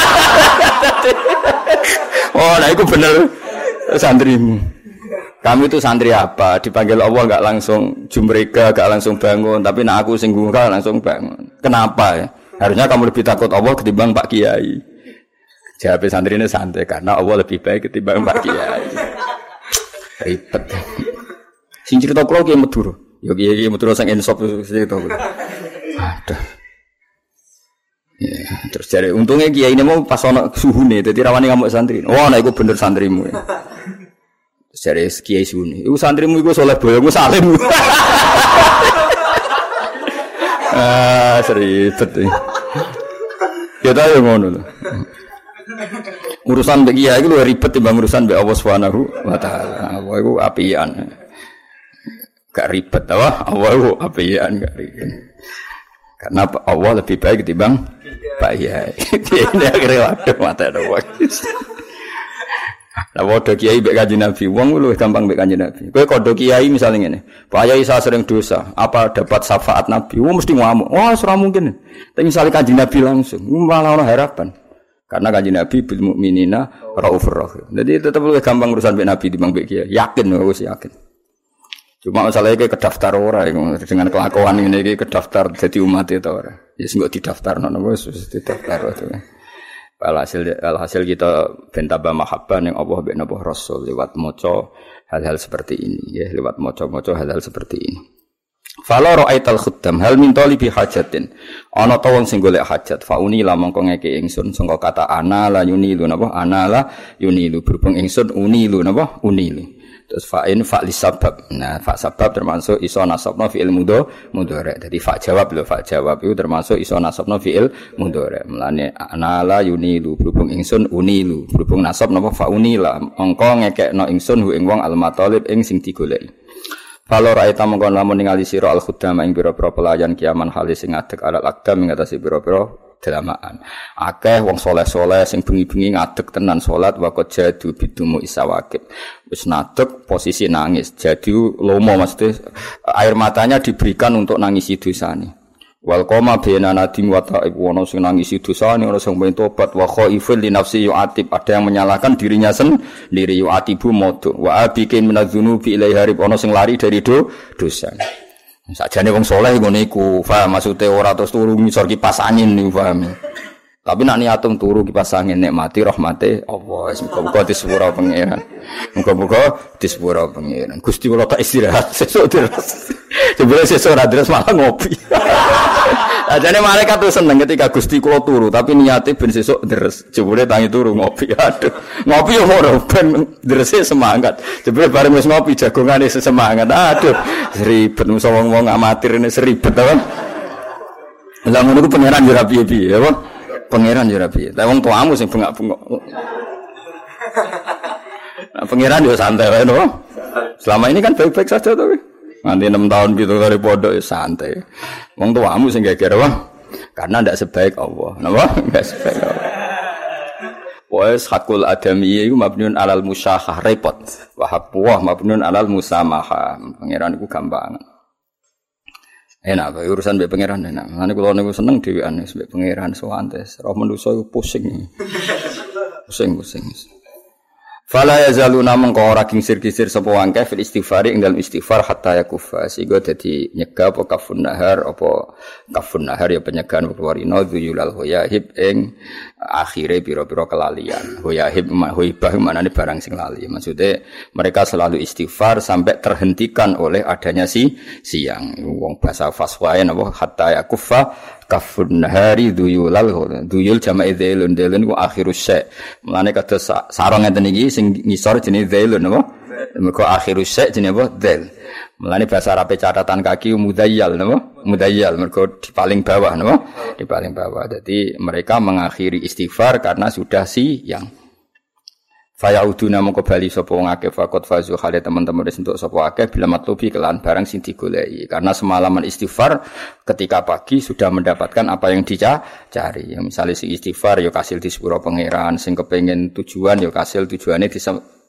oh, nah itu bener santrimu. Kamu itu santri apa? Dipanggil Allah nggak langsung jumrega, nggak langsung bangun. Tapi nak aku singgung langsung bangun. Kenapa ya? Harusnya kamu lebih takut Allah ketimbang Pak Kiai. Jawab santri ini santai karena Allah lebih baik ketimbang Pak Kiai. Ribet. Sing cerita kalau kiai Madura. Yo kiai Madura sang insop itu. Aduh. Ya, terus jadi untungnya kiai ini mau pas ono suhu nih, jadi rawani kamu santri. Wah, nah itu bener santrimu. Ya. Terus jadi kiai suhu nih, itu santrimu itu soleh boyo, gue salim. ah, nih. Ya tahu ngono loh. Urusan bagi kiai itu ribet timbang urusan bagi Allah Subhanahu wa taala. Allah itu apian. Gak ribet apa? Allah itu apian gak ribet. Karena Allah lebih baik ketimbang Pak Yai. Ini akhirnya waduh mata ada. Nah, waduh kiai bek kaji nabi, wong lu gampang bek kaji nabi. Kue kode kiai misalnya ini, Pak Yai saya sering dosa, apa dapat syafaat nabi? Wong mesti ngamuk, wah serah mungkin. Tapi misalnya kaji nabi langsung, malah orang harapan. Karena kanji Nabi bil mukminina raufur rahim. Jadi tetap lebih gampang urusan mbek Nabi timbang mbek kiai. Yakin wis yakin. Cuma masalahnya kayak kedaftar ora dengan kelakuan ini kayak kedaftar jadi umat itu ora. Ya sing didaftar nono wis didaftar itu. Alhasil alhasil kita bentaba mahabbah yang Allah bin Nabi Rasul lewat moco hal-hal seperti ini ya lewat moco-moco hal-hal seperti ini. Fala ra'aital khuddam hal min talibi hajatin. Ana ta wong sing golek hajat, fauni la mongko ngeke ingsun sangka kata ana la yunilu napa ana la yunilu berhubung ingsun unilu napa unilu. Terus fa'in fa li sabab. Nah, fa sabab termasuk iso nasabna fi'il mudho mudhari. Jadi fa jawab lho, fa jawab itu termasuk iso nasabna fi'il mudhari. Mulane ana la yunilu berhubung ingsun unilu. Berhubung nasab napa fa unila. Mongko ngekekno ingsun hu ing wong al matalib ing sing digoleki. Kalau raita mongkon lamun ningali sira al khudama ing pira-pira pelayan kiaman halis sing ngadeg alat akdam ing atase pira-pira dalamaan. Akeh wong soleh-soleh sing bengi-bengi ngadeg tenan salat wakot jadu bidumu isawakib. Wis ngadeg posisi nangis. Jadi lomo mesti air matanya diberikan untuk nangisi dosane. Wal koma bena nadim wa ta'ib wono sing nangisi dosane ono sing pengen tobat wa khaifil li nafsi yu'atib ada yang menyalahkan dirinya sendiri yu'atibu modu wa abikin minadzunubi ilai harib ono sing lari dari do dosa sajane wong soleh ngene iku paham? Maksude ora terus turu ngisor kipas angin niku paham tapi nak niatum turu kipas angin nikmati rahmate Allah muga-muga disepuro pangeran muga-muga disepuro pangeran Gusti kula tak istirahat sesuk terus Sebenarnya sesuk ora terus malah ngopi Ajane malaikat tuh seneng ketika Gusti kula turu, tapi niate ben sesuk deres. Jebule tangi turu ngopi. Aduh, ngopi yo ora ben derese semangat. Jebule bareng wis ngopi jagongane sesemangat. Aduh, ribet wong-wong amatir ini seribet to. Lah ngono ku pangeran yo ra ya. Pangeran yo ra piye. Lah wong tuamu sing bengak-bengok. Nah, pangeran yo santai wae no. Selama ini kan baik-baik saja tuh. Nanti enam tahun gitu dari pondok ya santai. Wong tuamu sing geger wah. Karena ndak sebaik Allah. Napa? Enggak sebaik Allah. Wes hakul adami iku mabniun alal musyahah repot. Wa haqqu mabniun alal musamaha. Pangeran iku gampang. Enak, urusan mbek pangeran enak. Nanti kalau niku seneng dhewean wis mbek pangeran sowantes. Roh manusa iku pusing. Pusing pusing. Fala yazaluna mengko ora kingsir-kisir sapa wangke fil istighfar ing dalam istighfar hatta yakufa. Sehingga dadi nyegah apa kafun nahar apa kafun nahar ya penyegahan warina dzuyulal hoyahib ing akhire pira-pira kelalian. Hoyahib hoibah manane barang sing lali. Maksudnya mereka selalu istighfar sampai terhentikan oleh adanya si siang. Wong bahasa faswae napa? Hatta yakufa kafun nahari duyulal duyul jama'i dzailun dzailun ku akhirus syai mulane kados sarong ngeten iki sing ngisor jenenge dzailun apa? Mergo akhirus syai jenenge apa? Dzail mulane bahasa Arab catatan kaki mudayyal napa? Mudayyal. Mergo di paling bawah napa? Di paling bawah. Jadi mereka mengakhiri istighfar karena sudah siang Fayauduna mongko bali sapa wong fakot fazu hale teman-teman wis entuk sapa akeh bila matlubi kelan barang sing digoleki. Karena semalaman istighfar ketika pagi sudah mendapatkan apa yang dicari. Ya, misalnya si istighfar ya kasil di sepuro pangeran, sing kepengin tujuan ya kasil tujuannya di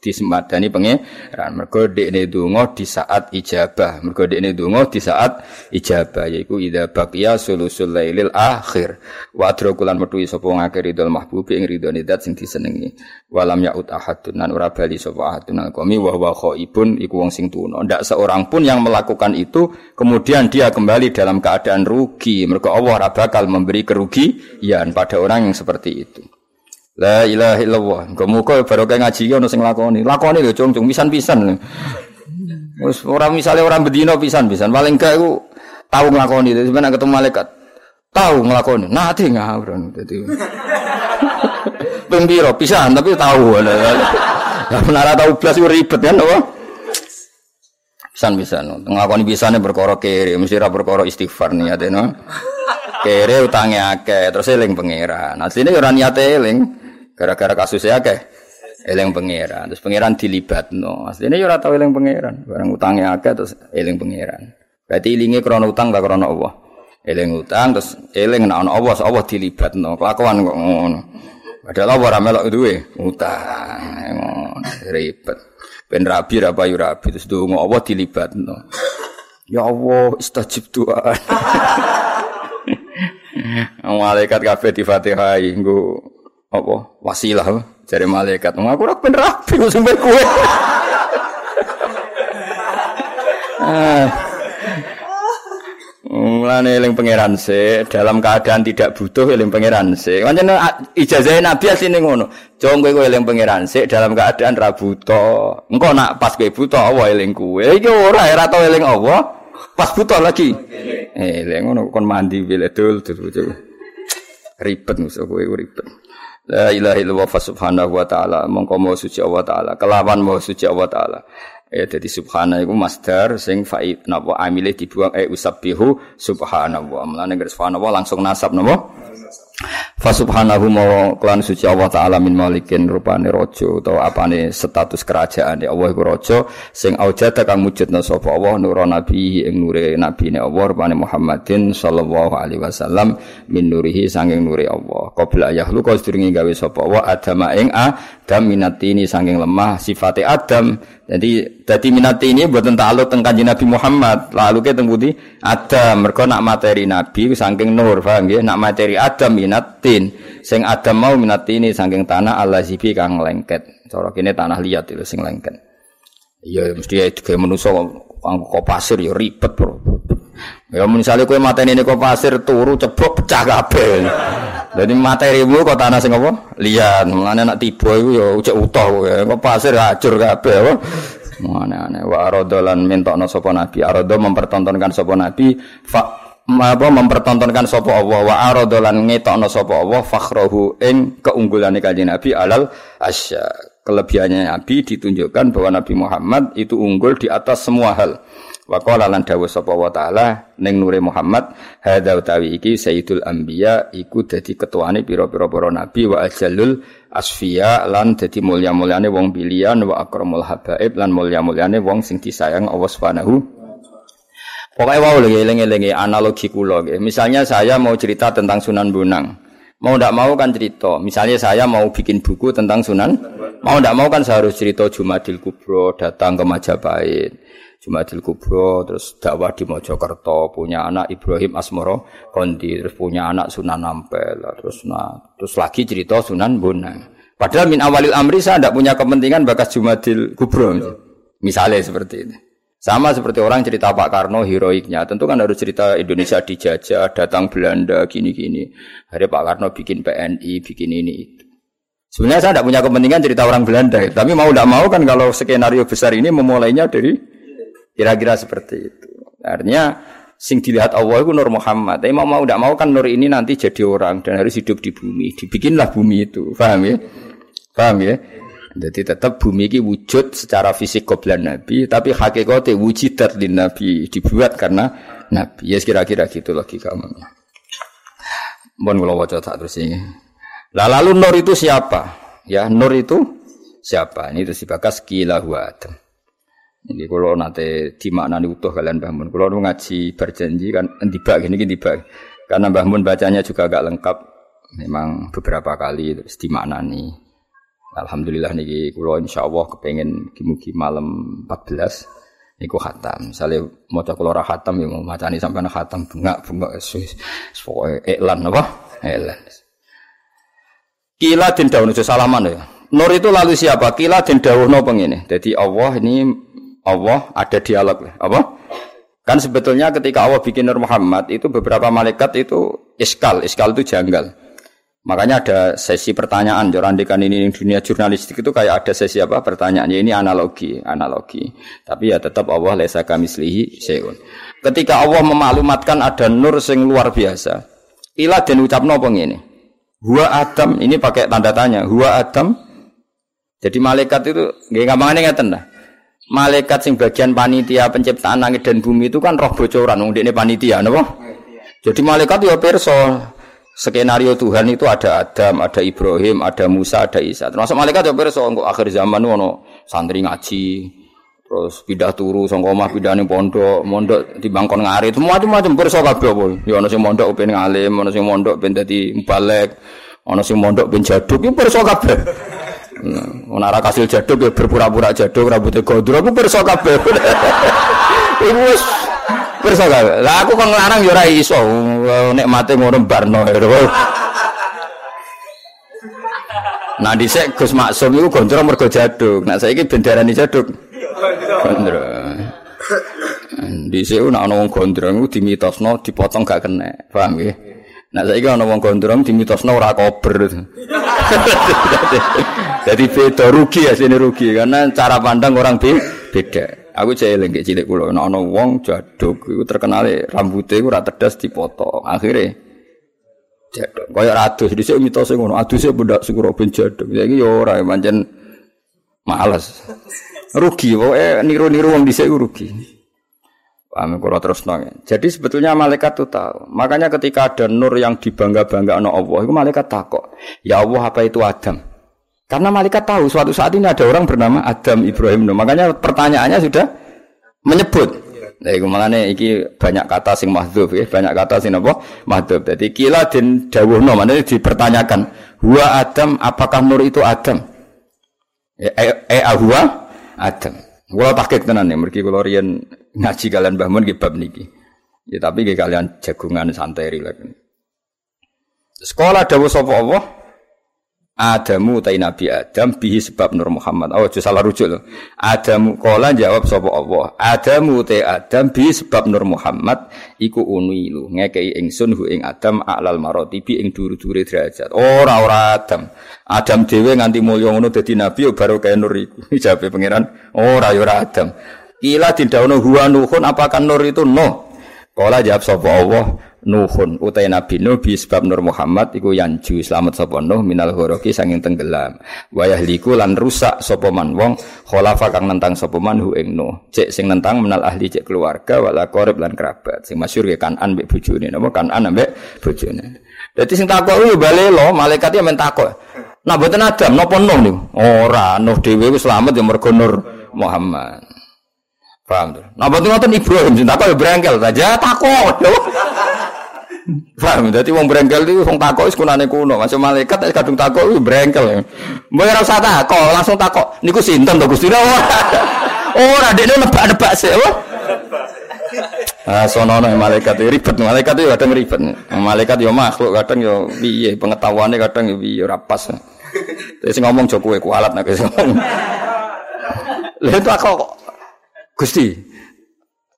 disemadani pangeran. Mergo dekne donga di saat ijabah. Mergo dekne donga di saat ijabah yaiku idza baqiya sulusul lailil akhir. Wa adrakulan metuhi sapa ngakeh ridul mahbubi ing ridone zat sing disenengi. Walam yaut ahadun nan ora bali sapa ahadun alqami wa huwa khaibun iku wong sing tuna. Ndak seorang pun yang melakukan itu kemudian dia kembali dalam keadaan rugi. Mergo Allah ora bakal memberi kerugian pada orang yang seperti itu. La ilaha illallah. Muga-muga barokah ngaji ono sing lakoni. Lakoni lho cung cung pisan-pisan. Wis ora misale ora bedino pisan-pisan. Paling gak iku tau nglakoni. Dadi sampeyan ketemu malaikat tahu nglakoni. Nate ngawron dadi. Ping piro pisan tapi tahu. Lah menara tahu blas ribet kan apa? Pisan-pisan. Nglakoni pisane perkara kere, mesti ra perkara istighfar niate no. Kere utange akeh, terus eling pangeran. Asline ora niate eling. Gara-gara kasusnya akeh eling pangeran. Terus pangeran dilibatno. Asline yo ora tau eling pangeran. Barang utange akeh terus eling pangeran. Berarti ilinge krana utang ta krana Allah. Eling utang terus eling nek ana Allah, Allah dilibatno. Kelakuan kok ngono. Padahal Allah ora melok duwe utang. Ribet. Ben rabi ra payu rabi terus donga Allah dilibatno. Ya Allah, istajib doa. Malaikat kabeh di Fatihah nggo apa wasilah dari malaikat. Aku ora ben rapi sampe kowe. Ah. Mulane eling pangeran se dalam keadaan tidak butuh eling pangeran se. Pancen ijazah Nabi asline ngono. Jong kowe eling pangeran se dalam keadaan ra butuh. Engko nak pas kowe butuh Allah eling kowe. Iki ora ora tau eling Allah. Pas butuh lagi. Eling ngono kon mandi dul dul. Ribet musuh kowe ribet. La ilaha illallah subhanahu wa ta'ala. Mongko mau suci Allah taala. Kelawan mau suci Allah taala. Ya jadi subhana iku masdar sing faid. Napa? Amile dibuang eh usabbihu subhanallah. Mulane subhanallah langsung nasab napa? Fa subhanahu ma klan suci Allah taala min malikin rupane raja utawa apane status kerajaan ya Allah iku raja sing aujada kang mujudna sapa Allah nur nabi ing nure nabine Allah rupane Muhammadin sallallahu alaihi wasallam min nurihi sanging nure Allah qabla yahlu kau sedurunge gawe sapa Allah adama ing adam minatini sanging lemah sifate adam jadi jadi minat ini buat tentang kanjeng Nabi Muhammad. Lalu kita tembudi Adam. Mereka nak materi Nabi saking nur, paham ya? Nak materi Adam minatin. Sing Adam mau minat ini saking tanah Allah zibi kang lengket. Cara kini tanah liat itu sing lengket. Iya mesti ya kayak manusia kok pasir ya ribet bro. Ya misalnya kue materi ini kok pasir turu ceblok pecah kabel. Jadi materimu kok tanah sing apa? Liat, mulane nak tiba iku ya ucek utuh kowe. Kok pasir hancur kabeh apa? Mulane wa aradolan mintokno sapa nabi. Arado mempertontonkan sapa nabi fa apa mempertontonkan sapa Allah wa aradolan ngetokno sapa Allah fakhrahu ing keunggulane kanjeng Nabi alal asya. Kelebihannya Nabi ditunjukkan bahwa Nabi Muhammad itu unggul di atas semua hal. Wa qala lan dawuh sapa wa taala ning nure Muhammad hadza utawi iki sayyidul anbiya iku dadi ketuane pira-pira para nabi wa ajallul asfiya lan dadi mulya-mulyane wong pilihan wa akramul habaib lan mulya-mulyane wong sing disayang Allah Subhanahu Pokoknya wow lagi eling-elingi analogi kula Misalnya saya mau cerita tentang Sunan Bonang. Mau tidak mau kan cerita. Misalnya saya mau bikin buku tentang Sunan. Mau tidak mau kan saya harus cerita Jumadil Kubro, datang ke Majapahit. Jumadil Kubro, terus dakwah di Mojokerto, punya anak Ibrahim Asmoro Kondi, terus punya anak Sunan Ampel, terus nah, terus lagi cerita Sunan Bonang. Padahal min awalil amri saya tidak punya kepentingan bakas Jumadil Kubro. Misalnya seperti ini. Sama seperti orang cerita Pak Karno heroiknya, tentu kan harus cerita Indonesia dijajah, datang Belanda, gini-gini. Hari Pak Karno bikin PNI, bikin ini itu. Sebenarnya saya tidak punya kepentingan cerita orang Belanda, tapi mau tidak mau kan kalau skenario besar ini memulainya dari Kira-kira seperti itu. Artinya sing dilihat Allah itu Nur Muhammad. Tapi mau mau tidak mau kan Nur ini nanti jadi orang dan harus hidup di bumi. Dibikinlah bumi itu. Paham ya? Paham ya? Jadi tetap bumi ini wujud secara fisik koblan Nabi, tapi hakikatnya wujudat di Nabi dibuat karena Nabi. Ya kira-kira gitu logika umumnya. Mohon kalau wajah tak terus ini. Lah lalu Nur itu siapa? Ya Nur itu siapa? Ini terus dibakas kila Adam. Ini kalau nanti dimaknani utuh kalian bangun. Kalau ngaji berjanji kan tiba gini gini tiba. Karena bangun bacanya juga agak lengkap. Memang beberapa kali terus dimaknani. Alhamdulillah nih kalau insya Allah kepengen kimuki malam 14 niku khatam. Misalnya mau cek kalau khatam ya macani sampai khatam bunga esus pokoknya iklan apa? Iklan. Kila den dawuh salaman ya. Nur itu lalu siapa? Kila den dawuh pengene. Jadi Allah ini Allah ada dialog apa? Kan sebetulnya ketika Allah bikin Nur Muhammad itu beberapa malaikat itu iskal, iskal itu janggal. Makanya ada sesi pertanyaan, jorandikan ini dunia jurnalistik itu kayak ada sesi apa pertanyaannya ini analogi, analogi. Tapi ya tetap Allah lesa kami selihi seun. Ketika Allah memaklumatkan ada nur sing luar biasa, ilah dan ucap nopo ini. Huwa Adam ini pakai tanda tanya. Huwa Adam. Jadi malaikat itu nggak ngapain ngeten dah malaikat sing bagian panitia penciptaan langit dan bumi itu kan roh bocoran wong ini panitia napa jadi malaikat ya perso skenario Tuhan itu ada Adam, ada Ibrahim, ada Musa, ada Isa. Termasuk malaikat ya perso engko akhir zaman ono santri ngaji, terus pindah turu sangka pindah ning pondok, mondok di bangkon ngari, semua macam-macam perso kabeh apa. Ya ono sing mondok ben ngalim, ono sing mondok ben dadi mubalek, ono sing mondok ben jaduk, ya perso kabeh. Nah, ora kasil jaduk ya berpura-pura jaduk rambutnya gondrong aku perso kabeh. Iku wis perso kabeh. Lah aku kok nglarang ya ora iso. Nek mate ngono barno. Nah dhisik Gus Maksum iku gondrong mergo jaduk. Nah saiki bendarane jaduk. Gondrong. Dhisik ana wong gondrong dimitosno dipotong gak kena. Paham nggih? Nah saiki ana wong gondrong dimitosno ora kober. Jadi beda rugi ya sini rugi karena cara pandang orang beda. Aku cek eling cilik kula nek ana wong jaduk iku terkenal rambutnya iku ora tedas dipotong. Akhirnya jaduk. Kaya adus dhisik mitose ngono, aduse bendak syukur ben jaduk. Saiki ya ora pancen males. Rugi pokoke niru-niru wong dhisik rugi. Paham kalau terus nong. Jadi sebetulnya malaikat itu tahu. Makanya ketika ada nur yang dibangga-bangga no Allah, itu malaikat takut. Ya Allah apa itu Adam? Karena malaikat tahu suatu saat ini ada orang bernama Adam Ibrahim. Makanya pertanyaannya sudah menyebut. Nah, iku malane iki banyak kata sing mahdzuf ya, banyak kata sing apa? Mahdzuf. Jadi kila den dawuhno, maknane dipertanyakan, "Huwa Adam, apakah nur itu Adam?" Ya, eh, eh ahwa Adam. Kula tahqiq tenan ya, mergi kula riyen ngaji kalian Mbah Mun nggih bab niki. Ya tapi nggih kalian jagungan santai rilek. Sekolah dawuh sapa Allah? Adamu tai Nabi Adam bihi sebab Nur Muhammad. Oh, aja salah rujuk loh. Adamu kola jawab sapa Allah. Adamu te Adam bihi sebab Nur Muhammad iku unilu ngekei ingsun hu ing Adam alal marotibi ing duru-dure derajat. Ora ora Adam. Adam dhewe nganti mulya ngono dadi nabi yo baru kaya nur iku. Jawabe pangeran, ora yo ora Adam. Kila didhawuhna huwa nuhun apakah nur itu no? Kala jawab sapa Allah, Nuhun utai Nabi Nuh bi sebab Nur Muhammad iku yanju selamat sapa Nuh minal ghoroki sanging tenggelam. Wayah liku lan rusak sapa man wong khalafa kang nentang sapa man hu ing Nuh. Cek sing nentang menal ahli cek keluarga wala qarib lan kerabat. Sing masyhur ya Kanan mbek bojone napa Kanan mbek bojone. Dadi sing takok kuwi balelo malaikat ya men takok. Nah mboten Adam napa Nuh niku? Ora, Nuh dhewe wis selamat ya mergo Nur Muhammad. Paham tuh? Nah, betul ngoten Ibrahim takok ya brengkel saja takut. Paham? Dadi wong brengkel iki wong takok wis kunane kuno. Masuk malaikat wis kadung takok wis brengkel. Mbok ora usah takok, langsung takok. Niku sinten to Gusti? Ora. Ora dekne nebak-nebak sik? Ah, sonono malaikat ribet, malaikat itu kadang ribet. Malaikat yo makhluk kadang yo piye pengetahuannya kadang yo piye ora pas. Terus ngomong jo kowe kualat nek Lha itu aku Gusti,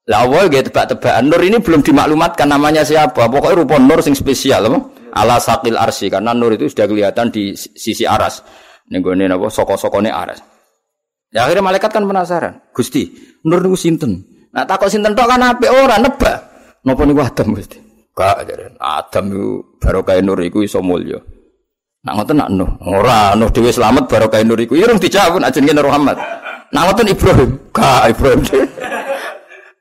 lah awal gitu tebak-tebakan Nur ini belum dimaklumatkan namanya siapa. Pokoknya rupa Nur sing spesial apa? Ala sakil arsi karena Nur itu sudah kelihatan di sisi aras. Nih apa? Soko-sokone aras. Ya akhirnya malaikat kan penasaran. Gusti, Nur itu sinten. Nah takut sinten tok kan apa orang nebak. Nopo nih Adam Gusti. Gak jadi Adam itu baru kayak Nur itu iso mulya. Nak ngoten nak Nuh. Ora dhewe selamat baru kayak Nur iku. Irung dijawab ajenge Nur Muhammad. Nah ngoten Ibrahim, ka Ibrahim.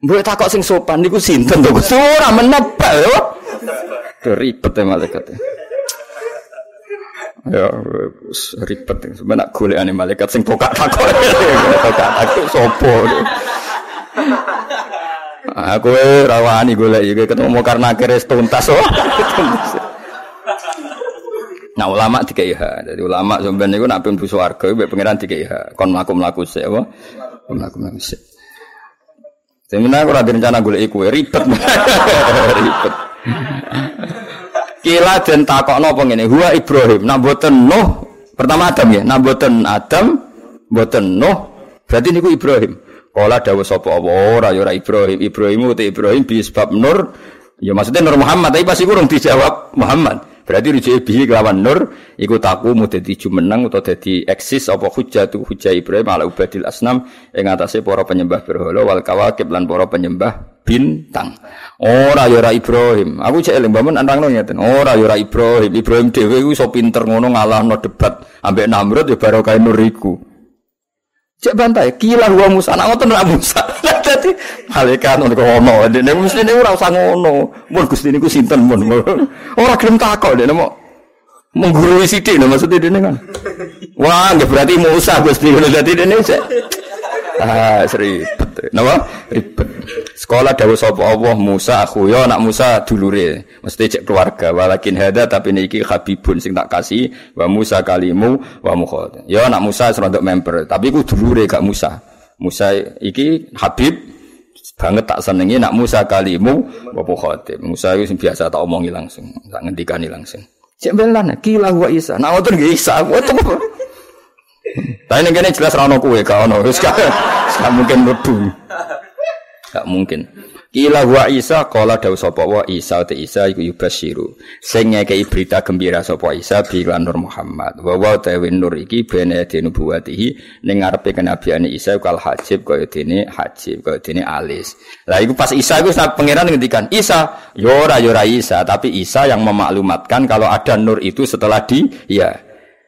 Mbok takok sing sopan niku sinten to? Ora menebak yo. Ribet ya malaikat. Ya ribet sebenarnya golekane malaikat sing tokak takok. Tokak takok sopo. Aku rawani golek iki ketemu karena akhirnya tuntas oh. Nah ulama tiga IH, jadi ulama sebenarnya itu nabi busu warga, itu pengiran tiga IH, kon melaku melaku sih, apa? Melaku melaku sih. Sebenarnya aku rada rencana gue iku ribet, ribet. Kila dan takok nopo ini, huwa Ibrahim, nah boten Nuh, pertama Adam ya, nah boten Adam, boten Nuh, berarti niku Ibrahim. Kala dawa sapa apa ora ya ora Ibrahim, Ibrahim uti Ibrahim bi sebab Nur, ya maksudnya Nur Muhammad, tapi pasti kurang dijawab Muhammad. Berarti rujuk bihi kelawan nur iku taku mu dadi jumeneng utawa dadi eksis apa hujjatu hujjah Ibrahim ala ubadil asnam ing atase para penyembah berhala wal kawakib lan para penyembah bintang. Ora ya ora Ibrahim. Aku cek eling bangun antangno ngeten. Ora ya ora Ibrahim. Ibrahim dhewe iso pinter ngono ngalahno debat ambek Namrud ya barokah nur iku. Cek bantai, kila wa Musa, nak ngoten ra Musa. Dadi malaikat ngono ono, dene mesti niku ora usah ngono. Mun Gusti niku sinten mun. Ora gelem takok dene mau menggurui sithik lho maksudnya dene kan. Wah, nggak berarti Musa Gusti ngono dadi dene cek. Ah, ribet. Napa? Ribet. Sekolah dawuh sapa Allah Musa aku ya anak Musa dulure. Mesti cek keluarga. Walakin hada tapi niki habibun sing tak kasih wa Musa kalimu wa mukhad. Ya anak Musa serodok member, tapi ku dulure gak Musa. Musa iki Habib banget tak senengi nak Musa kalimu wa mukhad. Musa itu biasa tak omongi langsung, tak ngendikani langsung. Cek belan kila wa Isa. Nah ngoten nggih Isa. Apa? Tapi ning kene jelas ra ono kowe, gak ono. Mungkin mlebu. Gak mungkin. Kila wa Isa kala dawuh sapa wa Isa te Isa iku yubasyiru. Sing ngekeki berita gembira sapa Isa bi Nur Muhammad. Wa wa tawi nur iki bene dene buatihi ning ngarepe kenabiane Isa kal hajib kaya dene hajib kaya dene alis. Lah iku pas Isa iku pangeran ngendikan Isa yo ora yo ora Isa tapi Isa yang memaklumatkan kalau ada nur itu setelah di ya.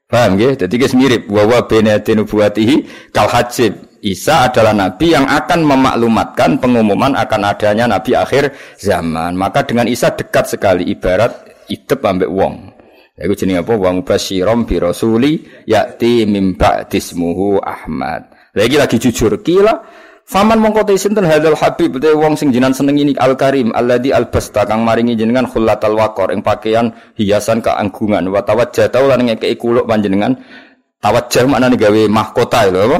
Paham nggih? Dadi mirip wa wa bene dene buatihi kal hajib Isa adalah nabi yang akan memaklumatkan pengumuman akan adanya nabi akhir zaman. Maka dengan Isa dekat sekali ibarat idep ambek wong. Iku jenenge apa? Wong basyirom bi rasuli yakti mimba dismuhu Ahmad. Lagi lagi jujur kila Faman mongko te sinten hadzal habib te wong sing jinan seneng ini al karim alladzi albasta kang maringi jenengan khullatal waqor ing pakaian hiasan keanggungan wa tawajjata lan ngekeki kuluk panjenengan tawajjah maknane gawe mahkota lho apa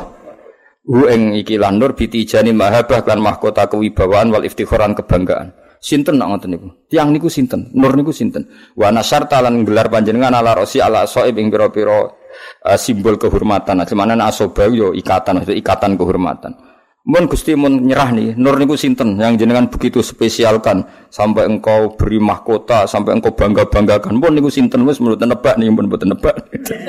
Hu ing iki lan nur bitijani mahabah lan mahkota kewibawaan wal iftikharan kebanggaan. Sinten nak ngoten niku? Tiang niku sinten? Nur niku sinten? Wa nasarta lan gelar panjenengan ala rosi ala soib ing pira-pira uh, simbol kehormatan. Cuman asoba yo ikatan, itu ikatan kehormatan. Mun Gusti mun nyerah nih, nur niku sinten yang jenengan begitu spesialkan sampai engkau beri mahkota, sampai engkau bangga-banggakan. Mun niku sinten wis menurut nebak nih, mun mboten nebak.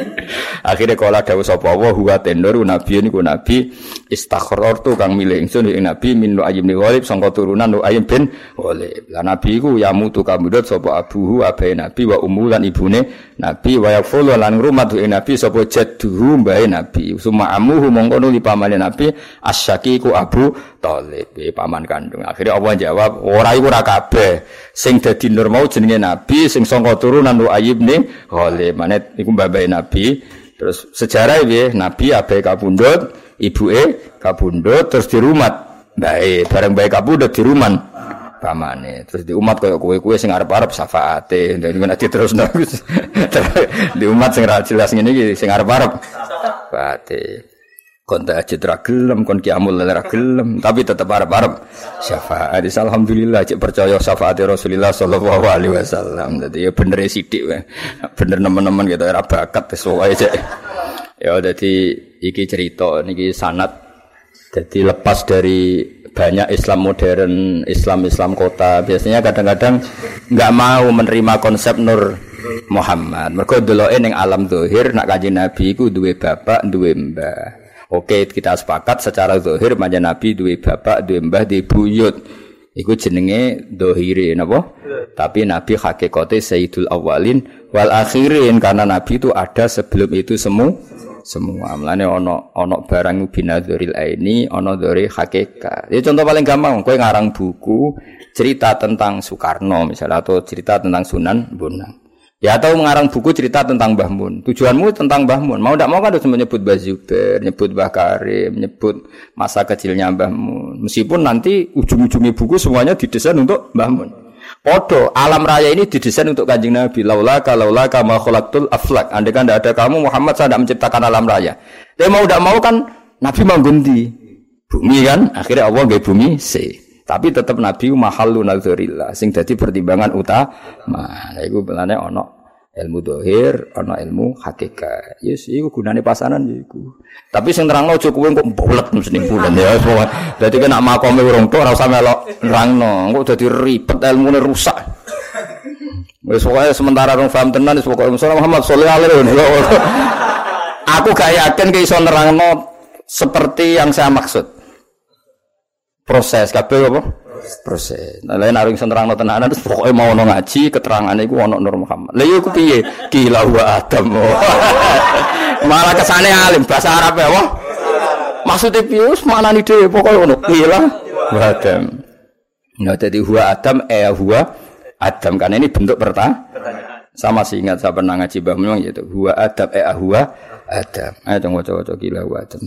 Akhirnya kala dawuh sapa wa huwa tendur nabi niku nabi istakhror tu kang milih ingsun ing nabi min nu ayyim walib sangka turunan nu ayyim bin walib. Lah nabi iku ya mutu kamudut sapa abuhu abai nabi wa ummu lan ibune nabi wa yaqulu lan ngrumat ing nabi sapa jadduhu mbae nabi. Suma amuhu mongko nuli pamane nabi asyaki iku Abu Thalib, paman kandung. Akhirnya Allah jawab, ora iku ora kabeh. Sing dadi nur mau jenenge nabi, sing sangka turunan Lu'ayyib ning Ghalib. Mane iku babae nabi. Terus sejarah piye? Nabi abe kabundut, ibuke kabundut terus dirumat. Bae, bareng bae kabundut diruman pamane. Terus di umat koyo kowe-kowe sing arep-arep syafaate. Dadi nek terus di umat sing ra jelas ngene iki sing arep-arep syafaate. Kon tahajud ra gelem kon kiamul ra gelem tapi tetap arep-arep syafaat. Alhamdulillah cek percaya syafaat Rasulullah sallallahu alaihi wasallam. Dadi ya bener sithik wae. Bener nemen-nemen gitu ora bakat wis wae cek. Ya dadi iki cerita niki sanat jadi lepas dari banyak Islam modern, Islam-Islam kota biasanya kadang-kadang nggak mau menerima konsep Nur Muhammad. Mergo deloke ning alam zahir nak kanjeng Nabi iku duwe bapak, duwe mbah. Oke, kita sepakat secara zahir manjen Nabi duwe bapak, duwe mbah, duwe buyut. Iku jenenge dohire napa? Tapi Nabi hakikate Sayyidul Awalin wal Akhirin karena Nabi itu ada sebelum itu semua semua. Mulane ono ono barang binadzuril aini, ono dari hakikat. Ya contoh paling gampang, kowe ngarang buku cerita tentang Soekarno misalnya atau cerita tentang Sunan Bonang. Ya atau mengarang buku cerita tentang Mbah Mun. Tujuanmu tentang Mbah Mun. Mau tidak mau kan harus menyebut Mbah Zubair, menyebut Mbah Karim, menyebut masa kecilnya Mbah Mun. Meskipun nanti ujung-ujungnya buku semuanya didesain untuk Mbah Mun. Podo, alam raya ini didesain untuk kanjeng Nabi. Laula laula kama khalaqtul aflak. Andai kan tidak ada kamu Muhammad saya tidak menciptakan alam raya. Dia mau tidak mau kan Nabi menggundi bumi kan. Akhirnya Allah gak bumi C. Tapi tetap Nabi mahalu nazarillah sing dadi pertimbangan utama. Nah iku belane ana ilmu dohir, ana ilmu hakikat. Yes, iku gunane pasanan ya iku. Tapi sing terangno aja kowe kok bulet mesti bulan ya. Dadi kena makome urung tok ora usah melok nerangno. Kok dadi ribet ilmune rusak. Wis pokoke sementara rong paham tenan wis pokoke Muhammad sallallahu alaihi wasallam. Aku gak yakin ke iso nerangno seperti yang saya maksud proses kabeh apa? Proses. Nah, lain arung sing nerangno tenanan terus pokoke mau ono ngaji keterangane iku ono Nur Muhammad. Lah iku piye? Gila wa Adam. Malah kesane alim bahasa Arab ya, wah. Maksudnya piye wis maknani dhewe pokoke ono. Gila wa Adam. Nah, jadi huwa Adam eh huwa Adam karena ini bentuk pertanyaan. Sama sih ingat saya pernah ngaji bah memang gitu. Huwa Adam eh huwa Adam. Ayo coba coba gila wa Adam.